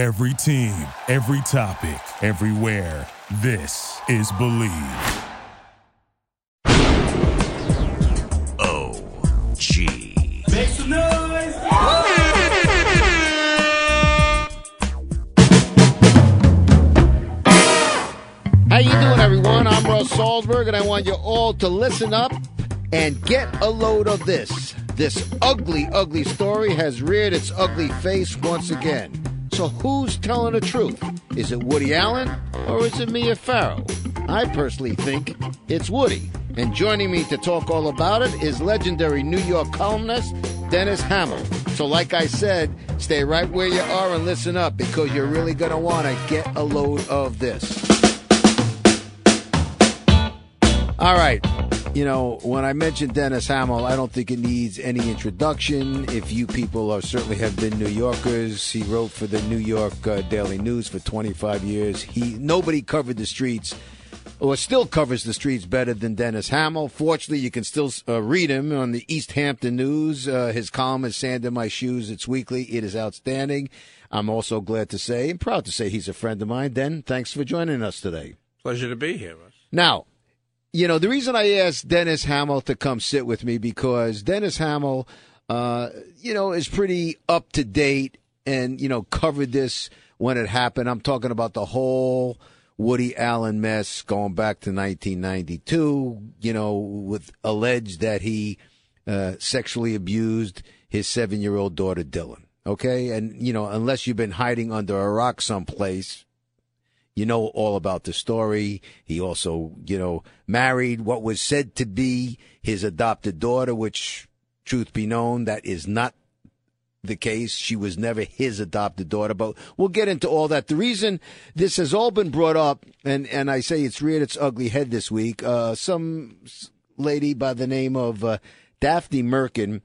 Every team, every topic, everywhere. This is Believe. O G. Make some noise! How you doing, everyone? I'm Russ Salzberg, and I want you all to listen up and get a load of this. This ugly, ugly story has reared its ugly face once again. So who's telling the truth? Is it Woody Allen or is it Mia Farrow? I personally think it's Woody. And joining me to talk all about it is legendary New York columnist Dennis Hamill. So, like I said, stay right where you are and listen up because you're really going to want to get a load of this. All right. You know, when I mentioned Dennis Hamill, I don't think it needs any introduction. If you people are certainly have been New Yorkers, he wrote for the New York uh, Daily News for 25 years. He nobody covered the streets or still covers the streets better than Dennis Hamill. Fortunately, you can still uh, read him on the East Hampton News. Uh, his column is Sand in My Shoes. It's weekly. It is outstanding. I'm also glad to say and proud to say he's a friend of mine. Den, thanks for joining us today. Pleasure to be here, Russ. Now, you know, the reason I asked Dennis Hamill to come sit with me because Dennis Hamill, uh, you know, is pretty up to date and, you know, covered this when it happened. I'm talking about the whole Woody Allen mess going back to 1992, you know, with alleged that he uh, sexually abused his seven year old daughter, Dylan. Okay. And, you know, unless you've been hiding under a rock someplace, you know all about the story. He also, you know, married what was said to be his adopted daughter, which, truth be known, that is not the case. She was never his adopted daughter, but we'll get into all that. The reason this has all been brought up, and, and I say it's reared its ugly head this week, uh, some lady by the name of uh, Daphne Merkin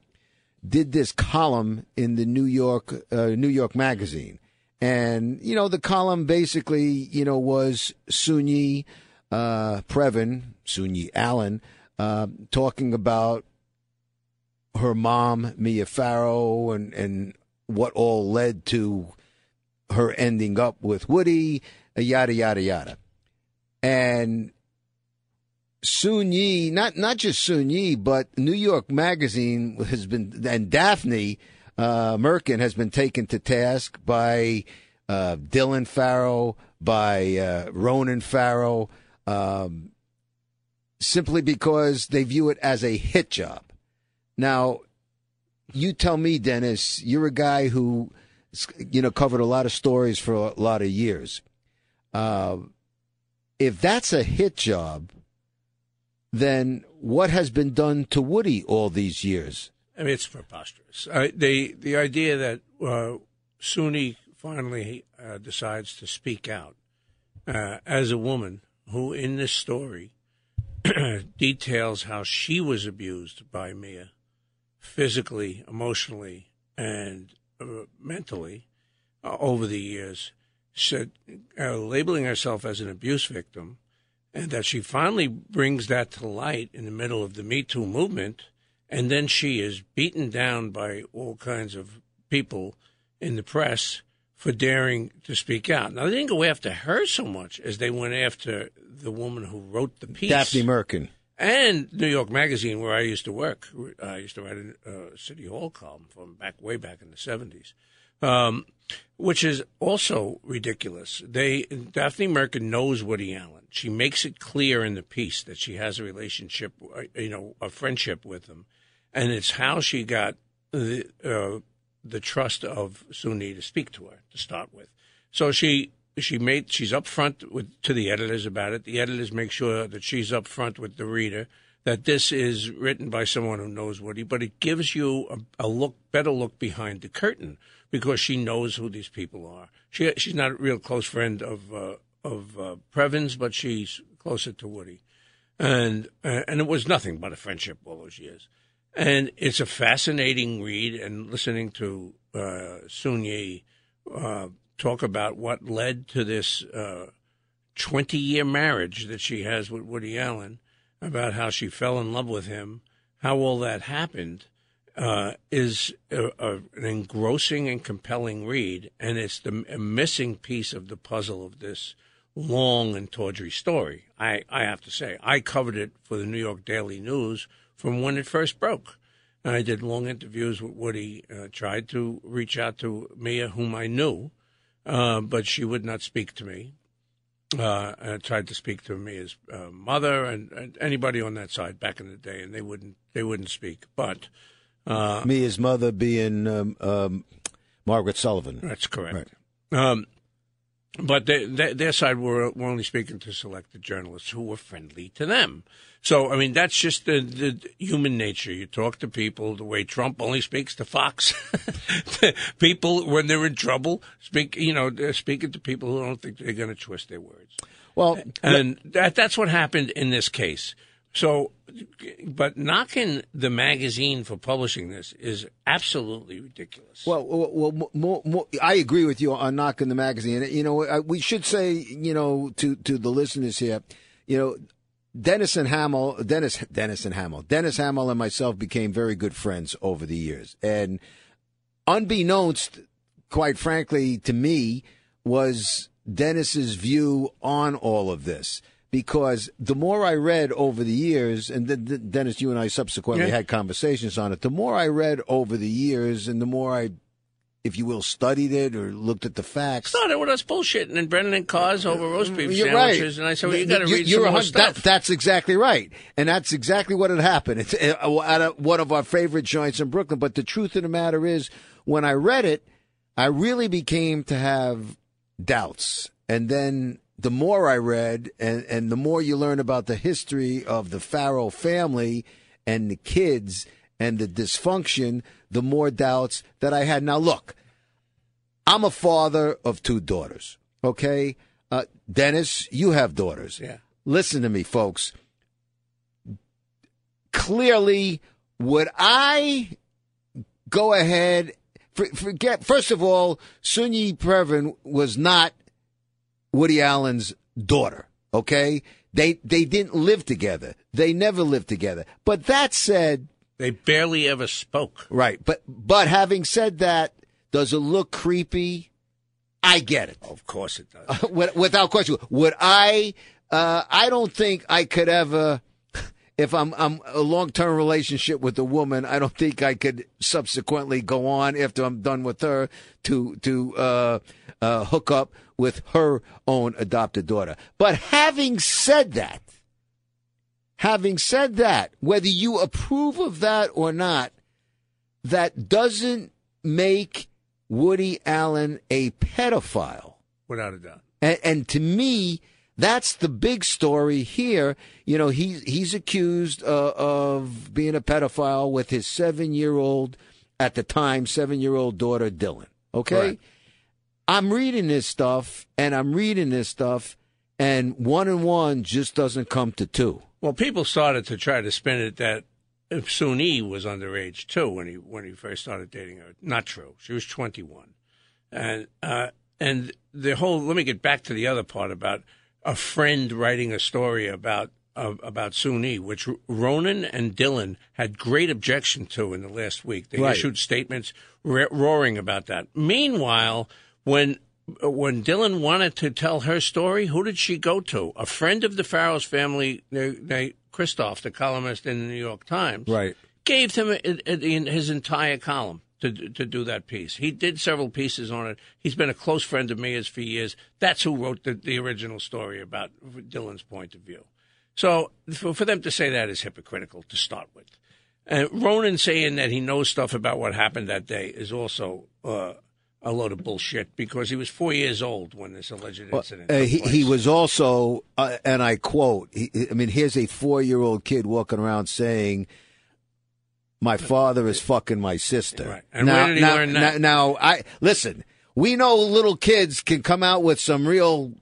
did this column in the New York uh, New York Magazine. And, you know, the column basically, you know, was Soon-Yi uh, Previn, Soon-Yi Allen, uh, talking about her mom, Mia Farrow, and, and what all led to her ending up with Woody, yada, yada, yada. And Soon-Yi, not, not just Soon-Yi, but New York Magazine has been, and Daphne, uh, Merkin has been taken to task by uh, Dylan Farrow, by uh, Ronan Farrow, um, simply because they view it as a hit job. Now, you tell me, Dennis, you're a guy who, you know, covered a lot of stories for a lot of years. Uh, if that's a hit job, then what has been done to Woody all these years? I mean, it's preposterous. The the idea that uh, Soon-Yi finally uh, decides to speak out uh, as a woman who, in this story, details how she was abused by Mia, physically, emotionally, and uh, mentally uh, over the years, said labeling herself as an abuse victim, and that she finally brings that to light in the middle of the Me Too movement and then she is beaten down by all kinds of people in the press for daring to speak out. Now, they didn't go after her so much as they went after the woman who wrote the piece. Daphne Merkin. And New York Magazine, where I used to work. I used to write a uh, City Hall column from back way back in the 70s. Um, which is also ridiculous. They Daphne Merkin knows Woody Allen. She makes it clear in the piece that she has a relationship, you know, a friendship with him, and it's how she got the uh, the trust of Soon-Yi to speak to her to start with. So she she made she's upfront with to the editors about it. The editors make sure that she's upfront with the reader that this is written by someone who knows Woody, but it gives you a, a look better look behind the curtain because she knows who these people are. She she's not a real close friend of uh, of uh, Previn's, but she's closer to Woody, and uh, and it was nothing but a friendship all those years. And it's a fascinating read, and listening to uh, uh, talk about what led to this uh, twenty-year marriage that she has with Woody Allen, about how she fell in love with him, how all that happened uh, is a, a, an engrossing and compelling read, and it's the missing piece of the puzzle of this long and tawdry story. I, I have to say, I covered it for the New York Daily News from when it first broke. And I did long interviews with Woody, uh, tried to reach out to Mia, whom I knew, uh, but she would not speak to me. Uh, I tried to speak to Mia's uh, mother and, and, anybody on that side back in the day, and they wouldn't they wouldn't speak. But uh, his mother being um, um, Margaret Sullivan. That's correct. Right. Um, but they, they, their side were, were only speaking to selected journalists who were friendly to them. So, I mean, that's just the, the human nature. You talk to people the way Trump only speaks to Fox. people, when they're in trouble, speak, you know, they're speaking to people who don't think they're going to twist their words. Well, and that, that's what happened in this case. So, but knocking the magazine for publishing this is absolutely ridiculous. Well, well, more, more, I agree with you on knocking the magazine. You know, we should say, you know, to to the listeners here, you know, Dennis and Hamill, Dennis, Dennis and Hamill, Dennis Hamill and myself became very good friends over the years, and unbeknownst, quite frankly, to me, was Dennis's view on all of this because the more I read over the years, and then Dennis, you and I subsequently yeah. had conversations on it. The more I read over the years, and the more I, if you will, studied it or looked at the facts. Started with us bullshitting and Brennan and Carr's over roast beef you're sandwiches, right. and I said, "Well, you got to read some more stuff." That, that's exactly right, and that's exactly what had happened. It's uh, at one of our favorite joints in Brooklyn. But the truth of the matter is, when I read it, I really became to have doubts, and then the more I read and, and the more you learn about the history of the Farrow family and the kids and the dysfunction, the more doubts that I had. Now, look, I'm a father of two daughters, okay? Uh, Dennis, you have daughters. Yeah. Listen to me, folks. Clearly, would I go ahead? Forget, first of all, Soon-Yi Previn was not Woody Allen's daughter. Okay, they they didn't live together. They never lived together. But that said, they barely ever spoke. Right. But but having said that, does it look creepy? I get it. Of course it does. Without question. Would I? Uh, I don't think I could ever. If I'm I'm a long term relationship with a woman, I don't think I could subsequently go on after I'm done with her to to uh, uh, hook up with her own adopted daughter. But having said that, having said that, whether you approve of that or not, that doesn't make Woody Allen a pedophile. Without a doubt. And, and to me, that's the big story here. You know, he's he's accused uh, of being a pedophile with his seven year old, at the time, seven year old daughter, Dylan. Okay? Right. I'm reading this stuff and I'm reading this stuff, and one and one just doesn't come to two. Well, people started to try to spin it that Soon-Yi was underage too when he when he first started dating her. Not true. She was 21, and uh, and the whole. Let me get back to the other part about a friend writing a story about uh, about Soon-Yi, which Ronan and Dylan had great objection to in the last week. They right. issued statements roaring about that. Meanwhile when when Dylan wanted to tell her story, who did she go to? A friend of the Farrows family, Kristof, the columnist in the New York Times, right, gave him his entire column to to do that piece. He did several pieces on it. He's been a close friend of Mia's for years. That's who wrote the, the original story about Dylan's point of view. So for, for them to say that is hypocritical to start with. And Ronan saying that he knows stuff about what happened that day is also uh, a load of bullshit because he was four years old when this alleged incident. Well, uh, he, he, was also, uh, and I quote, he, I mean, here's a four year old kid walking around saying, my father is fucking my sister. Right. And now, where did he now, learn that? Now, now, I listen. We know little kids can come out with some real,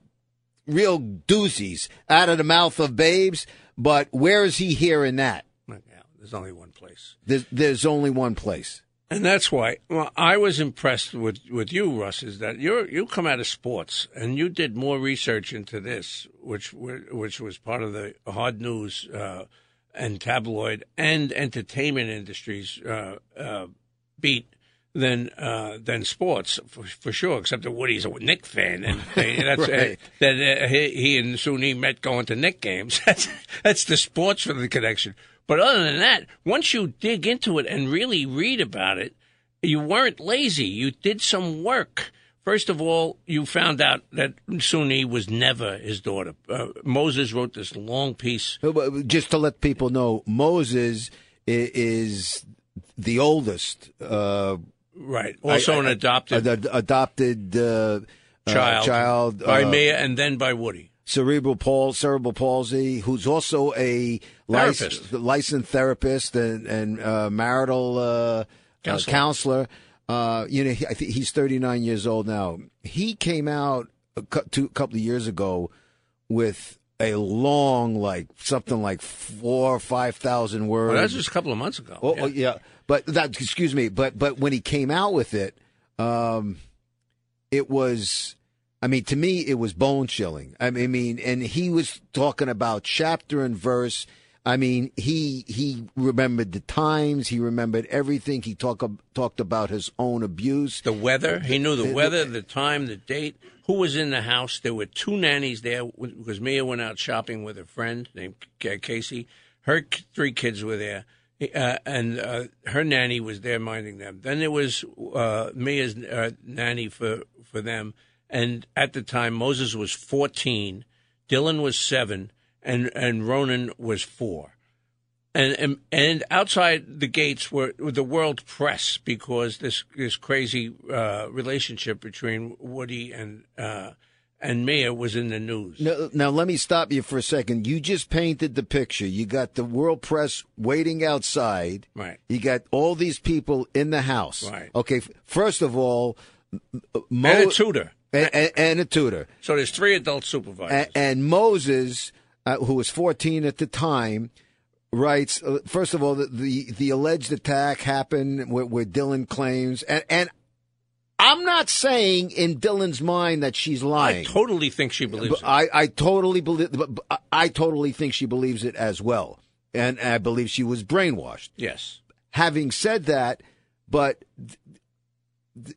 real doozies out of the mouth of babes, but where is he hearing that? Yeah, there's only one place. There's, there's only one place. And that's why well, I was impressed with, with you, Russ, is that you you come out of sports and you did more research into this, which which was part of the hard news uh, and tabloid and entertainment industries uh, uh, beat than uh, than sports for, for sure. Except that Woody's a Knick fan, and that's Right. that uh, he, he and Soon-Yi met going to Knick games. That's that's the sports for the connection. But other than that, once you dig into it and really read about it, you weren't lazy. You did some work. First of all, you found out that Soon-Yi was never his daughter. Uh, Moses wrote this long piece. Just to let people know, Moses is the oldest uh, Right. Also I- an adopted ad- adopted uh, uh, child. child by uh, Mia and then by Woody. Cerebral palsy, cerebral palsy, who's also a lic- licensed therapist and and uh, marital uh, Counselor. Uh, counselor. Uh, you know, he, I think he's 39 years old now. He came out a cou- two, couple of years ago with a long, like something like four or five thousand words. Well, was just a couple of months ago. Oh, Yeah. oh, yeah. But that, excuse me, but but when he came out with it, um, it was, I mean, to me, it was bone chilling. I mean, and he was talking about chapter and verse. I mean, he he remembered the times. He remembered everything. He talked talked about his own abuse. The weather. He knew the weather, the time, the date, who was in the house. There were two nannies there because Mia went out shopping with a friend named Casey. Her three kids were there. Uh, and uh, her nanny was there minding them. Then there was uh, Mia's uh, nanny for, for them. And at the time, Moses was 14, Dylan was seven, and, and Ronan was four and, and and outside the gates were, the world press because this this crazy uh, relationship between Woody and uh, and Mia was in the news. Now, now, let me stop you for a second. You just painted the picture. You got the world press waiting outside. Right. You got all these people in the house. Right. Okay. First of all, Mo- and a tutor. And, and- and a tutor. So there's three adult supervisors. A- and Moses, uh, who was 14 at the time, writes. Uh, first of all, the, the the alleged attack happened where, where Dylan claims, and and I'm not saying in Dylan's mind that she's lying. I totally think she believes it. I, I totally believe. I totally think she believes it as well, and I believe she was brainwashed. Yes. Having said that, but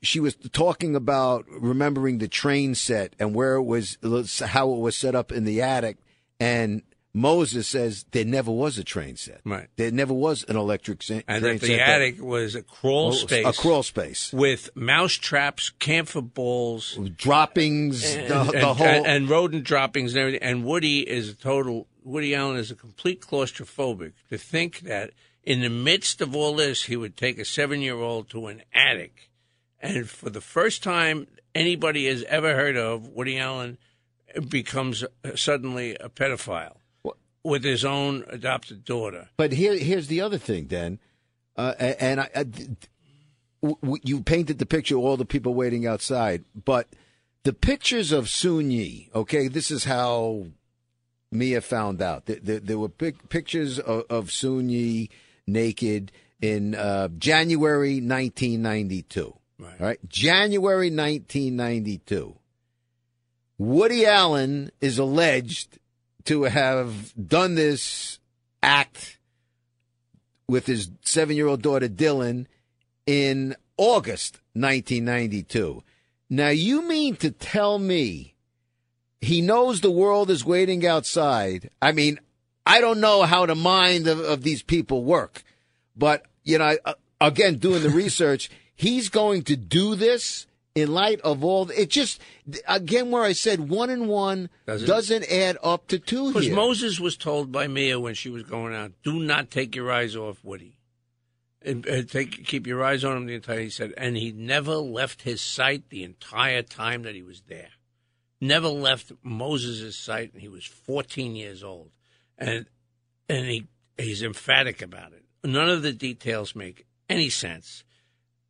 she was talking about remembering the train set and where it was, how it was set up in the attic, and Moses says there never was a train set. Right. There never was an electric se- And train that set. the attic was a crawl space. a crawl space, with mouse traps, camphor balls, droppings, the, and, the whole. and, and rodent droppings and everything. And Woody is a total. Woody Allen is a complete claustrophobic. To think that in the midst of all this, he would take a seven-year-old to an attic, and for the first time anybody has ever heard of, Woody Allen becomes suddenly a pedophile with his own adopted daughter. But here, here's the other thing, then. Uh, and I, I- you painted the picture of all the people waiting outside, but the pictures of Soon Yi. Okay, this is how Mia found out. There, there, there were pic- pictures of, of Soon Yi naked in uh, January 1992. Right. All right, January 1992. Woody Allen is alleged to have done this act with his seven year old daughter Dylan in August 1992. Now, you mean to tell me he knows the world is waiting outside? I mean, I don't know how the mind of, of these people work, but, you know, I- uh, again, doing the research, he's going to do this in light of all it just again where I said one and one Doesn't- doesn't, add up to two Because. Moses was told by Mia when she was going out, "Do not take your eyes off Woody, and uh, take keep your eyes on him the entire." He said, and he never left his sight the entire time that he was there. Never left Moses' sight, and he was 14 years old, and and he he's emphatic about it. None of the details make any sense,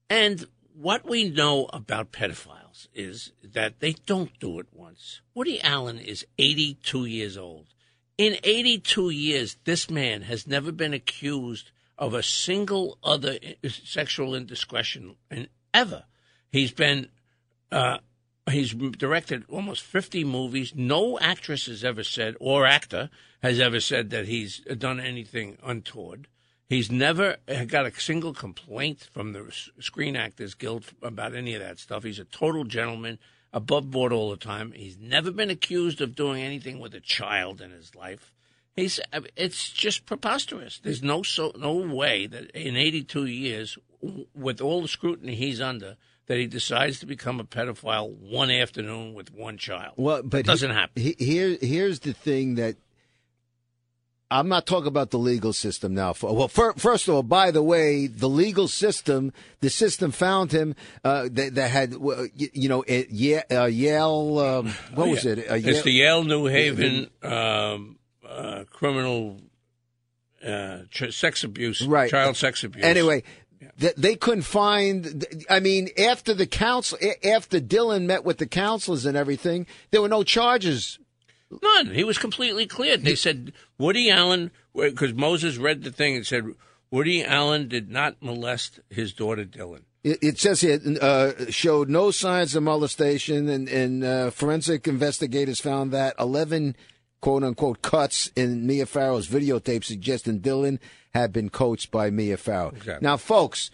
and what we know about pedophiles is that they don't do it once. Woody Allen is 82 years old. In 82 years, this man has never been accused of a single other sexual indiscretion ever. He's been uh, He's directed almost 50 movies. No actress has ever said, or actor has ever said that he's done anything untoward. He's never got a single complaint from the Screen Actors Guild about any of that stuff. He's a total gentleman, above board all the time. He's never been accused of doing anything with a child in his life. He's it's just preposterous. There's no so no way that in 82 years, with all the scrutiny he's under, that he decides to become a pedophile one afternoon with one child. Well, but it doesn't he, happen. He, here, here's the thing that I'm not talking about the legal system now. Well, first of all, by the way, the legal system, the system found him. Uh, that, that had, you know, Yale. Uh, Yale um, what was it? Uh, it's Yale, the Yale New Haven um, uh, criminal uh, sex abuse, right. child sex abuse. Anyway, yeah. they couldn't find. I mean, after the council, after Dylan met with the counselors and everything, there were no charges None. He was completely cleared. They said Woody Allen, because Moses read the thing and said Woody Allen did not molest his daughter Dylan. It, it says here uh, showed no signs of molestation, and, and uh, forensic investigators found that eleven quote unquote cuts in Mia Farrow's videotape suggesting Dylan had been coached by Mia Farrow. Exactly. Now, folks,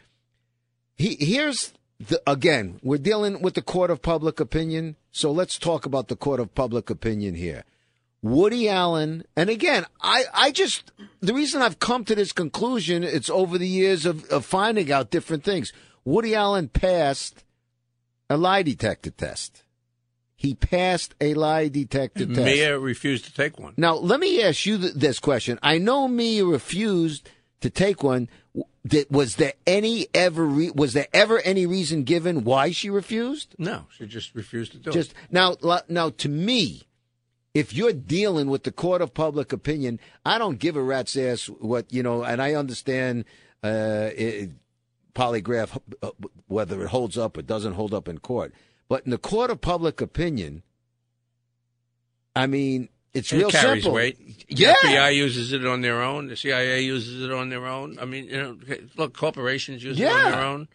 he, here's the, again, we're dealing with the court of public opinion. So let's talk about the court of public opinion here. Woody Allen, and again, I, I just, the reason I've come to this conclusion, it's over the years of, of finding out different things. Woody Allen passed a lie detector test. He passed a lie detector test. Mia refused to take one. Now, let me ask you this question. I know Mia refused to take one. Was there any ever re- was there ever any reason given why she refused? No, she just refused to do just, it. Now, now to me, if you're dealing with the court of public opinion, I don't give a rat's ass what you know, and I understand uh, it, polygraph whether it holds up or doesn't hold up in court, but in the court of public opinion, I mean, it's it real carries simple. weight. The Yeah. FBI uses it on their own. The CIA uses it on their own. I mean, you know, look, corporations use it on their own.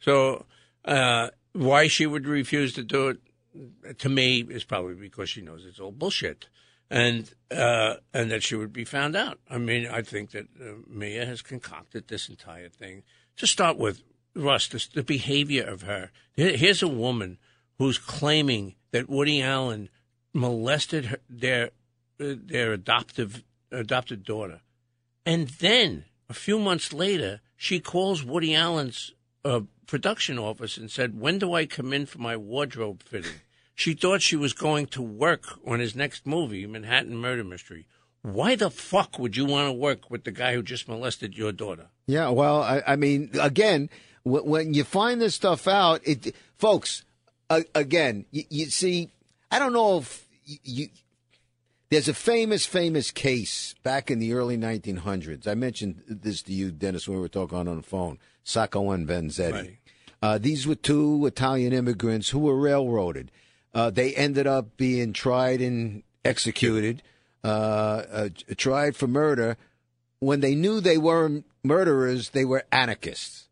So, uh, why she would refuse to do it, to me, is probably because she knows it's all bullshit, and uh, and that she would be found out. I mean, I think that uh, Mia has concocted this entire thing. To start with, Russ, this, the behavior of her. Here- Here's a woman who's claiming that Woody Allen molested her, their their adoptive adopted daughter, and then a few months later, she calls Woody Allen's uh, production office and said, "When do I come in for my wardrobe fitting?" She thought she was going to work on his next movie, Manhattan Murder Mystery. Why the fuck would you want to work with the guy who just molested your daughter? Yeah, well, I, I mean, again, when, when you find this stuff out, it, folks, uh, again, you, see, I don't know if you. There's a famous, famous case back in the early 1900s. I mentioned this to you, Dennis, when we were talking on the phone. Sacco and Vanzetti. Right. Uh, these were two Italian immigrants who were railroaded. Uh, they ended up being tried and executed, uh, uh, tried for murder. When they knew they weren't murderers, they were anarchists.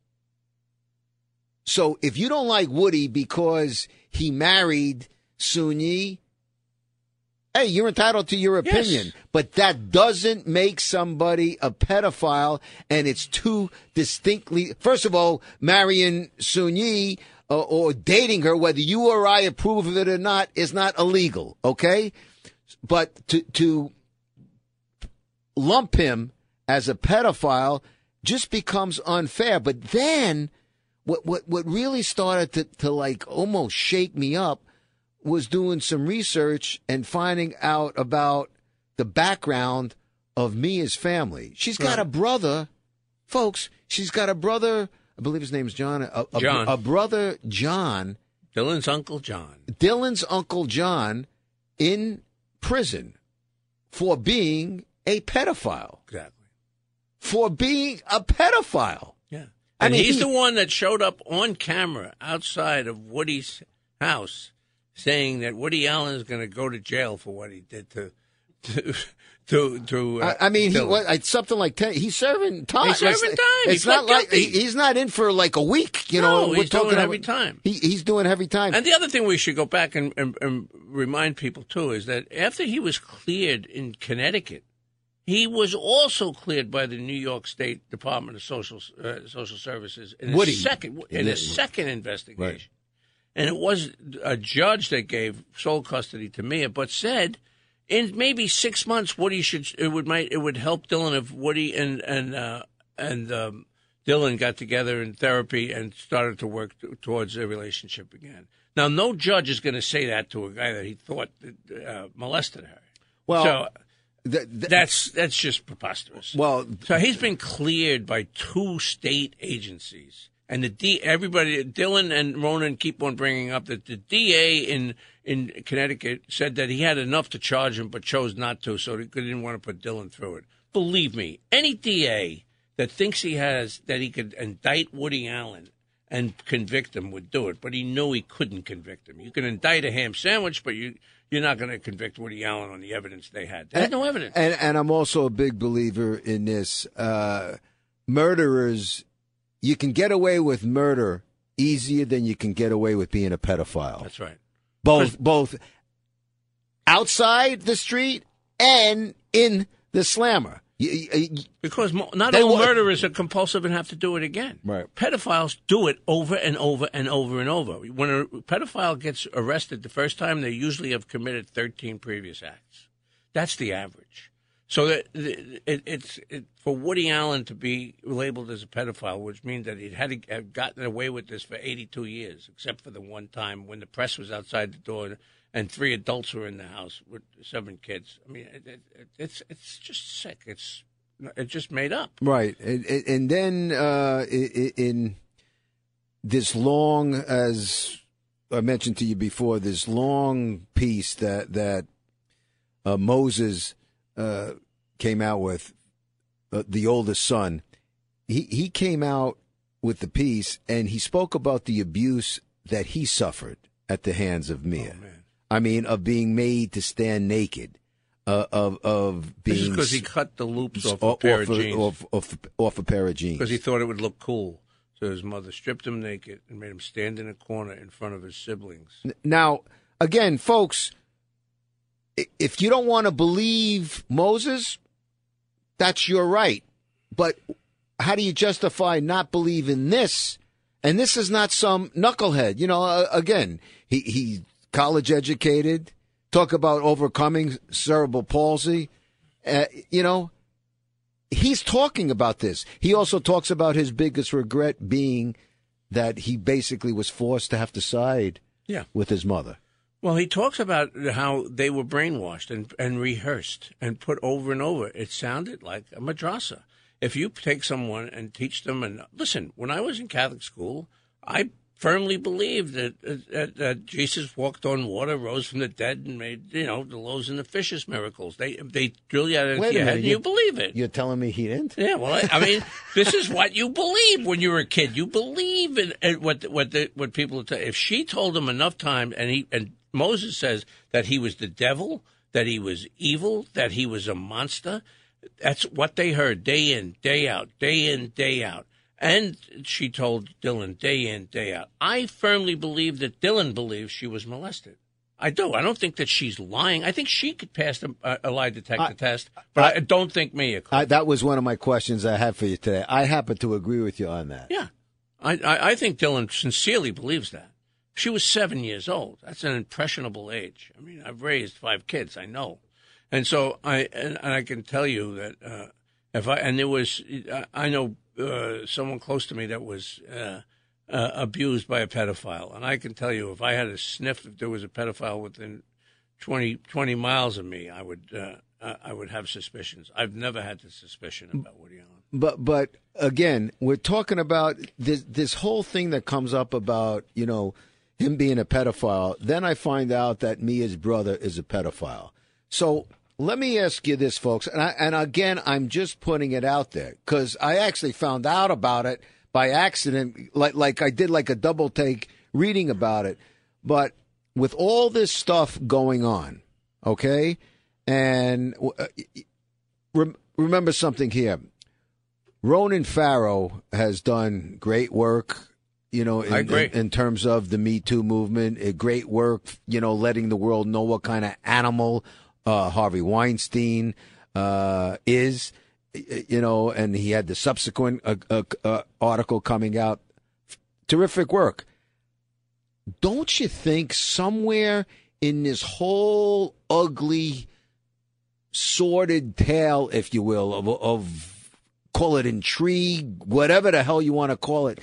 So if you don't like Woody because he married Soon-Yi, hey, you're entitled to your Yes. opinion. But that doesn't make somebody a pedophile, and it's too distinctly. First of all, marrying Soon-Yi uh, or dating her, whether you or I approve of it or not, is not illegal. Okay, but to to lump him as a pedophile just becomes unfair. But then, what what what really started to to like almost shake me up was doing some research and finding out about the background of Mia's family. She's got Right. a brother, folks. She's got a brother. I believe his name's John. A, a- John. a brother, John. Dylan's uncle John. Dylan's uncle John in prison for being a pedophile. Exactly. For being a pedophile. Yeah. I And mean, he's he- the one that showed up on camera outside of Woody's house saying that Woody Allen is going to go to jail for what he did to to to. to uh, I, I mean, he, what, it's something like ten. He's serving time. He's serving It's- time. It's not like he- he's not in for like a week. You No, know, he's talking doing heavy time. He, he's doing heavy time. And the other thing we should go back and, and, and remind people too is that after he was cleared in Connecticut, he was also cleared by the New York State Department of Social uh, Social Services in Woody. a second in Yeah. a second investigation. And it was a judge that gave sole custody to Mia, but said in maybe six months, Woody should it would might it would help Dylan if Woody and and uh, and um, Dylan got together in therapy and started to work t- towards a relationship again. Now, no judge is going to say that to a guy that he thought uh, molested her. Well, so Th- th- that's that's just preposterous. well, So he's been cleared by two state agencies, and the D. Everybody, Dylan and Ronan keep on bringing up that the DA in in Connecticut said that he had enough to charge him, but chose not to, so he didn't want to put Dylan through it. Believe me, any DA that thinks he has that he could indict Woody Allen and convict him would do it, but he knew he couldn't convict him. You can indict a ham sandwich, but you you're not going to convict Woody Allen on the evidence they had. Had no evidence. And and I'm also a big believer in this. Uh, murderers, you can get away with murder easier than you can get away with being a pedophile. That's right. both both outside the street and in the slammer. You- you- Because mo- not all murderers are compulsive and have to do it again. Right. Pedophiles do it over and over and over and over. When a pedophile gets arrested the first time, they usually have committed 13 previous acts. That's the average. So it, it's it, for Woody Allen to be labeled as a pedophile, which means that he had to have gotten away with this for 82 years, except for the one time when the press was outside the door and three adults were in the house with seven kids. I mean, it, it, it's it's just sick. It's it's just made up. Right, and, and- then uh, in this long, as I mentioned to you before, this long piece that that uh, Moses uh, came out with, uh, the oldest son, he he came out with the piece, and he spoke about the abuse that he suffered at the hands of Mia. Oh. I mean, of being made to stand naked, uh, of of being This is because he cut the loops off a pair off, of jeans off, off, off a pair of jeans. because he thought it would look cool. So his mother stripped him naked and made him stand in a corner in front of his siblings. now, again, folks, if you don't want to believe Moses, that's your right. But how do you justify not believing this? And this is not some knucklehead. You know, uh, again, he he college educated. Talk about overcoming cerebral palsy. Uh, you know, he's talking about this. He also talks about his biggest regret being that he basically was forced to have to side Yeah. with his mother. Well, he talks about how they were brainwashed and, and rehearsed and put over and over. It sounded like a madrasa. If you take someone and teach them, and listen, when I was in Catholic school, I firmly believed that, that, that Jesus walked on water, rose from the dead, and made you know the loaves and the fishes miracles. They they drill you out into Wait your head, and you- you believe it. You're telling me he didn't? Yeah, well, I, I mean, this is what you believe when you were a kid. You believe in, in what what the, what people tell. If she told him enough time, and he and Moses says that he was the devil, that he was evil, that he was a monster. That's what they heard day in, day out, day in, day out. And she told Dylan day in, day out. I firmly believe that Dylan believes she was molested. I do. I don't think that she's lying. I think she could pass a, uh, a lie detector I- test, but I, don't think Mia could. I, that was one of my questions I had for you today. I happen to agree with you on that. Yeah, I, I, I think Dylan sincerely believes that. She was seven years old. That's an impressionable age. I mean, I've raised five kids. I know, and so I and, and I can tell you that uh, if I and there was I- know uh, someone close to me that was uh, uh, abused by a pedophile, and I can tell you if I had a sniff if there was a pedophile within 20, 20 miles of me, I would uh, I would have suspicions. I've never had the suspicion about Woody Allen. But but again, we're talking about this this whole thing that comes up about you know him being a pedophile. Then I find out that Mia's brother is a pedophile. So let me ask you this, folks, and I, and again, I'm just putting it out there because I actually found out about it by accident, like like I did like a double take reading about it. But with all this stuff going on, okay, And uh, rem- remember something here. Ronan Farrow has done great work, you know, in, in, in terms of the Me Too movement. Uh, Great work, you know, letting the world know what kind of animal uh, Harvey Weinstein uh, is, you know, and he had the subsequent uh, uh, uh, article coming out. Terrific work. Don't you think somewhere in this whole ugly, sordid tale, if you will, of, of call it intrigue, whatever the hell you want to call it,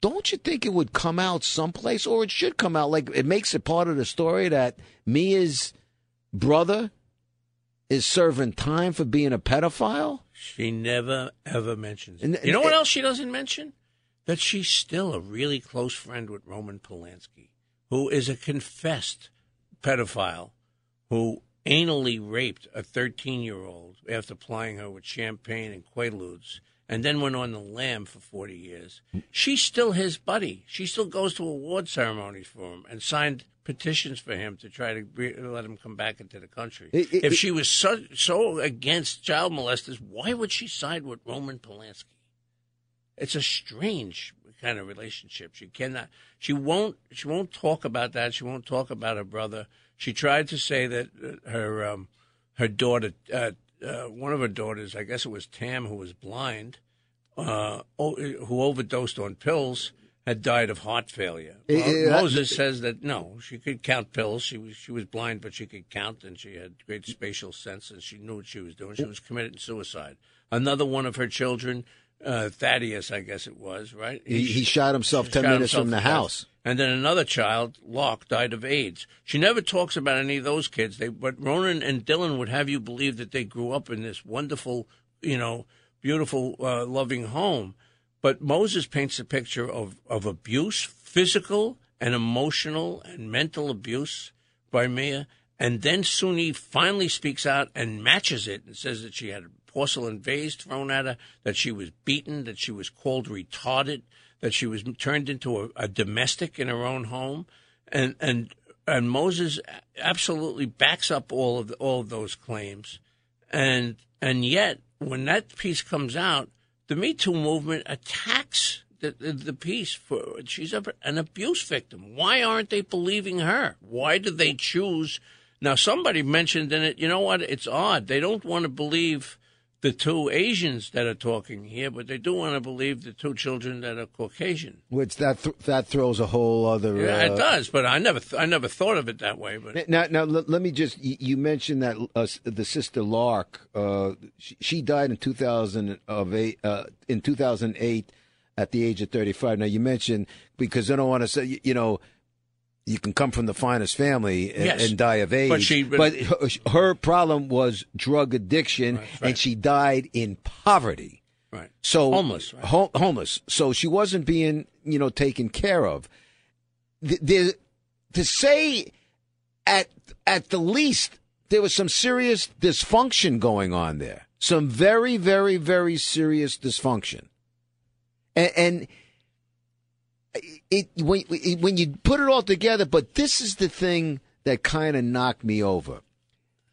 don't you think it would come out someplace, or it should come out like it makes it part of the story that Mia's brother is serving time for being a pedophile? She never ever mentions. And- you know what else she doesn't mention? That she's still a really close friend with Roman Polanski, who is a confessed pedophile who anally raped a 13 year old after plying her with champagne and quaaludes and then went on the lam for 40 years. She's still his buddy. She still goes to award ceremonies for him and signed petitions for him to try to re- let him come back into the country. It- it- if she was so, so against child molesters, why would she side with Roman Polanski? It's a strange kind of relationship. She cannot. She won't. She won't talk about that. She won't talk about her brother. She tried to say that her um, her daughter, uh, uh, one of her daughters, I guess it was Tam, who was blind, uh, who overdosed on pills, had died of heart failure. Well, Moses says that no, she could count pills. She was she was blind, but she could count, and she had great spatial sense, and she knew what she was doing. She was committing suicide. Another one of her children, uh, Thaddeus, I guess it was, right? He, he shot himself 10 shot minutes himself from the house. And then another child, Lark, died of AIDS. She never talks about any of those kids. They, but Ronan and Dylan would have you believe that they grew up in this wonderful, you know, beautiful, uh, loving home. But Moses paints a picture of, of abuse, physical and emotional and mental abuse by Mia. And then Soon-Yi finally speaks out and matches it and says that she had a porcelain vase thrown at her, that she was beaten, that she was called retarded, that she was turned into a, a domestic in her own home. And, and, and Moses absolutely backs up all of, the, all of those claims. And, and yet, when that piece comes out, the Me Too movement attacks the, the, the piece for she's a, an abuse victim. Why aren't they believing her? Why do they choose? Now, somebody mentioned in it, you know what? It's odd. They don't want to believe the two Asians that are talking here, but they do want to believe the two children that are Caucasian. Which that th- that throws a whole other. Yeah, uh, it does, but I never, th- I never thought of it that way. But Now, now let, let me just. You mentioned that uh, the sister Lark. Uh, she, she died in two thousand of eight. Uh, in two thousand eight, at the age of thirty five. Now you mentioned because I don't want to say you know. You can come from the finest family and, Yes. and die of age, But she- but her, her problem was drug addiction, right. and she died in poverty. right, So Homeless, right. ho- homeless. So she wasn't being, you know, taken care of. The, the, to say at at the least there was some serious dysfunction going on there. Some very, very, very serious dysfunction. And, and it when when you put it all together, but this is the thing that kind of knocked me over.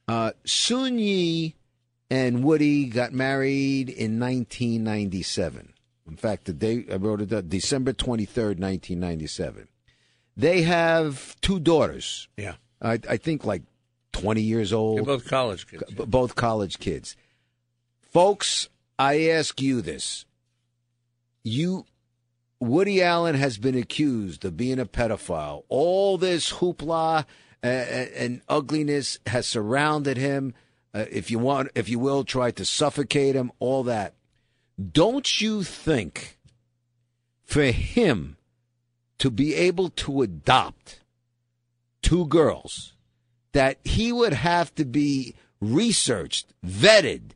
Uh, Soon-Yi and Woody got married in 1997. In fact, the day I wrote it down, December 23rd, 1997. They have two daughters. yeah, I, I think like 20 years old they're both college kids. b- both college kids. Folks, I ask you this. You Woody Allen has been accused of being a pedophile. All this hoopla uh, and ugliness has surrounded him. Uh, if you want, if you will, try to suffocate him. All that. Don't you think for him to be able to adopt two girls that he would have to be researched, vetted,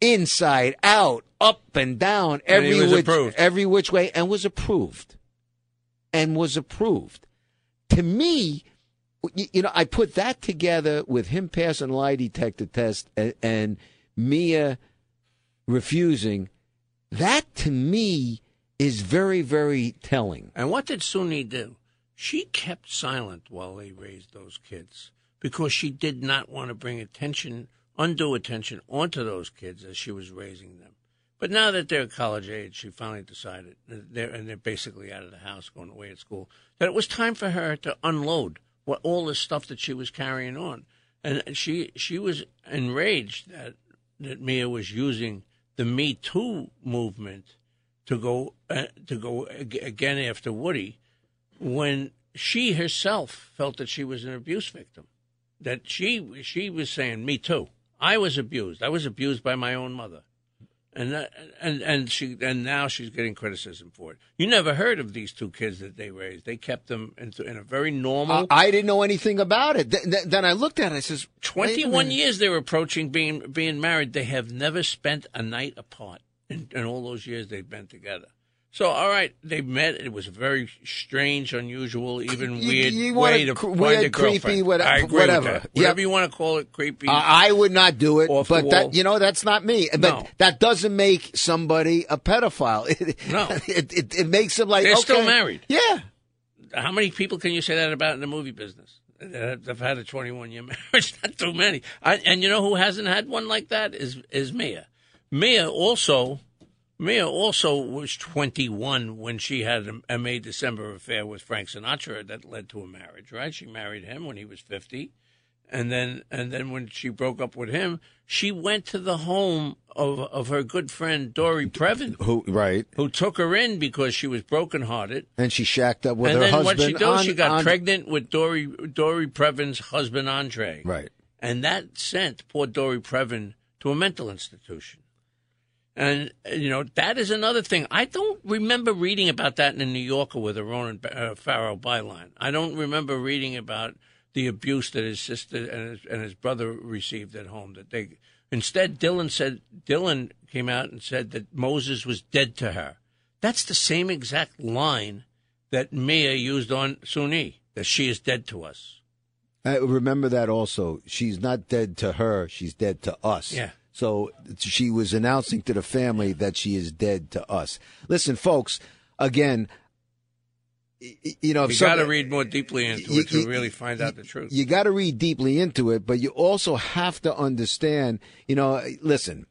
inside out, up and down, And he every was which, approved. every which way, and was approved, and was approved. To me, you, you know, I put that together with him passing a lie detector test and, and Mia refusing. That to me is very, very telling. And what did Soon-Yi do? She kept silent while they raised those kids. because she did not want to bring attention, undue attention, onto those kids as she was raising them. But now that they're college age, she finally decided, they're, and they're basically out of the house, going away at school, that it was time for her to unload what all the stuff that she was carrying on, and she she was enraged that that Mia was using the Me Too movement to go uh, to go again after Woody, when she herself felt that she was an abuse victim, that she she was saying, "Me too. I was abused. I was abused by my own mother." and that, and and she and now she's getting criticism for it. You never heard of these two kids that they raised. They kept them in, in a very normal. Uh, I didn't know anything about it. Th- th- then I looked at it. I says, twenty-one years they're approaching being being married. They have never spent a night apart in, in all those years they've been together. So, all right, they met. It was a very strange, unusual, even You- weird you way wanna cr- find weird, creepy, what- I agree whatever. With that. Whatever you want to call it, creepy. I I would not do it, but that you know that's not me. But No. that doesn't make somebody a pedophile. No. it, it, it makes them like They're okay. still married. Yeah, How many people can you say that about in the movie business? Have had a 21 year marriage, not too many. I, and you know who hasn't had one like that is is Mia. Mia also, Mia also was 21 when she had a, May December affair with Frank Sinatra that led to a marriage. Right? She married him when he was 50, and then and then when she broke up with him, she went to the home of of her good friend Dory Previn, who right? who took her in because she was brokenhearted And she shacked up with and her then husband. what she on- she got on- pregnant with Dory Dory Previn's husband Andre. Right. And that sent poor Dory Previn to a mental institution. And you know that is another thing. I don't remember reading about that in the New Yorker with a Ronan uh, Farrow byline. I don't remember reading about the abuse that his sister and his, and his brother received at home. That they instead Dylan said Dylan came out and said that Moses was dead to her. That's the same exact line that Mia used on Soon-Yi. That she is dead to us. I remember that also. She's not dead to her; she's dead to us. Yeah. So she was announcing to the family that she is dead to us. Listen, folks. Again, you know, You got to read more deeply into you- it to you- really find out the truth. You got to read deeply into it, but you also have to understand. You know, listen.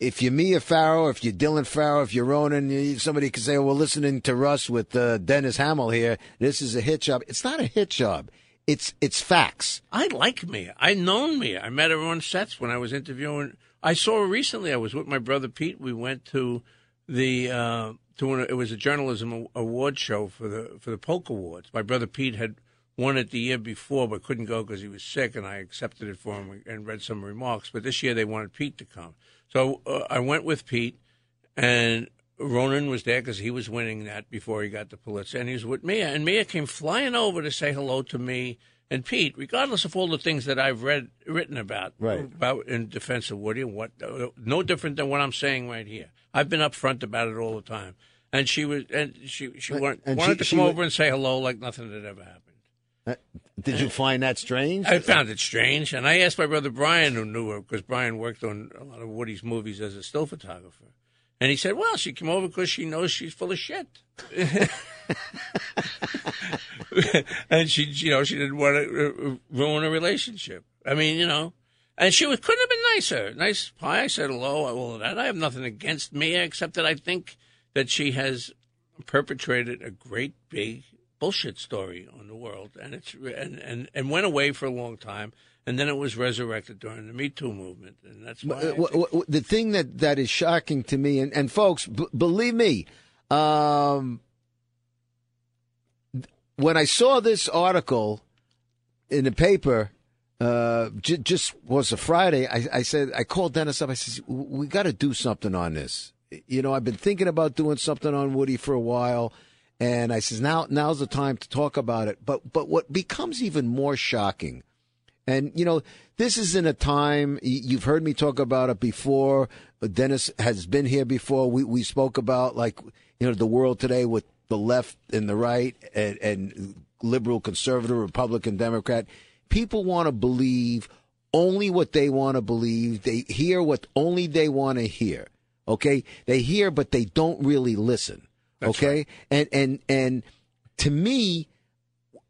If you're Mia Farrow, if you're Dylan Farrow, if you're Ronan, somebody could say, "Oh, "Well, listening to Russ with uh, Dennis Hamill here, this is a hit job." It's not a hit job. It's it's facts. I like Mia. I known Mia. I met her on sets when I was interviewing. I saw recently. I was with my brother Pete. We went to the uh, to an, it was a journalism award show for the for the Polk Awards. My brother Pete had won it the year before, but couldn't go because he was sick, and I accepted it for him and read some remarks. But this year they wanted Pete to come, so uh, I went with Pete, and Ronan was there because he was winning that before he got the Pulitzer, and he was with Mia, and Mia came flying over to say hello to me and Pete, regardless of all the things that I've read written about Right. about in defense of Woody, and what uh, no different than what I'm saying right here. I've been upfront about it all the time, and she was and she she wanted, and wanted she- to come over and say hello like nothing had ever happened. Uh, Did you find that strange? I found it strange, and I asked my brother Brian, who knew her, because Brian worked on a lot of Woody's movies as a still photographer, and he said, "Well, she came over because she knows she's full of shit." and she, you know, she didn't want to uh, ruin a relationship. I mean, you know, and she was, couldn't have been nicer. Nice pie. I said hello, all of that. I have nothing against Mia, except that I think that she has perpetrated a great big bullshit story on the world, and it's and and, and went away for a long time, and then it was resurrected during the Me Too movement, and that's why. Uh, think- wh- wh- the thing that, that is shocking to me, and, and folks, b- believe me, um, when I saw this article in the paper, uh, j- just was a Friday, I, I said, I called Dennis up. I said, we got to do something on this. You know, I've been thinking about doing something on Woody for a while. And I says, now, now's the time to talk about it. But, but what becomes even more shocking and, you know, this isn't a time, you've heard me talk about it before. Dennis has been here before. We, we spoke about, like, you know, the world today with the left and the right and, and liberal, conservative, Republican, Democrat. People want to believe only what they want to believe. They hear what only they want to hear. Okay. They hear, but they don't really listen. That's okay. And, and, and to me,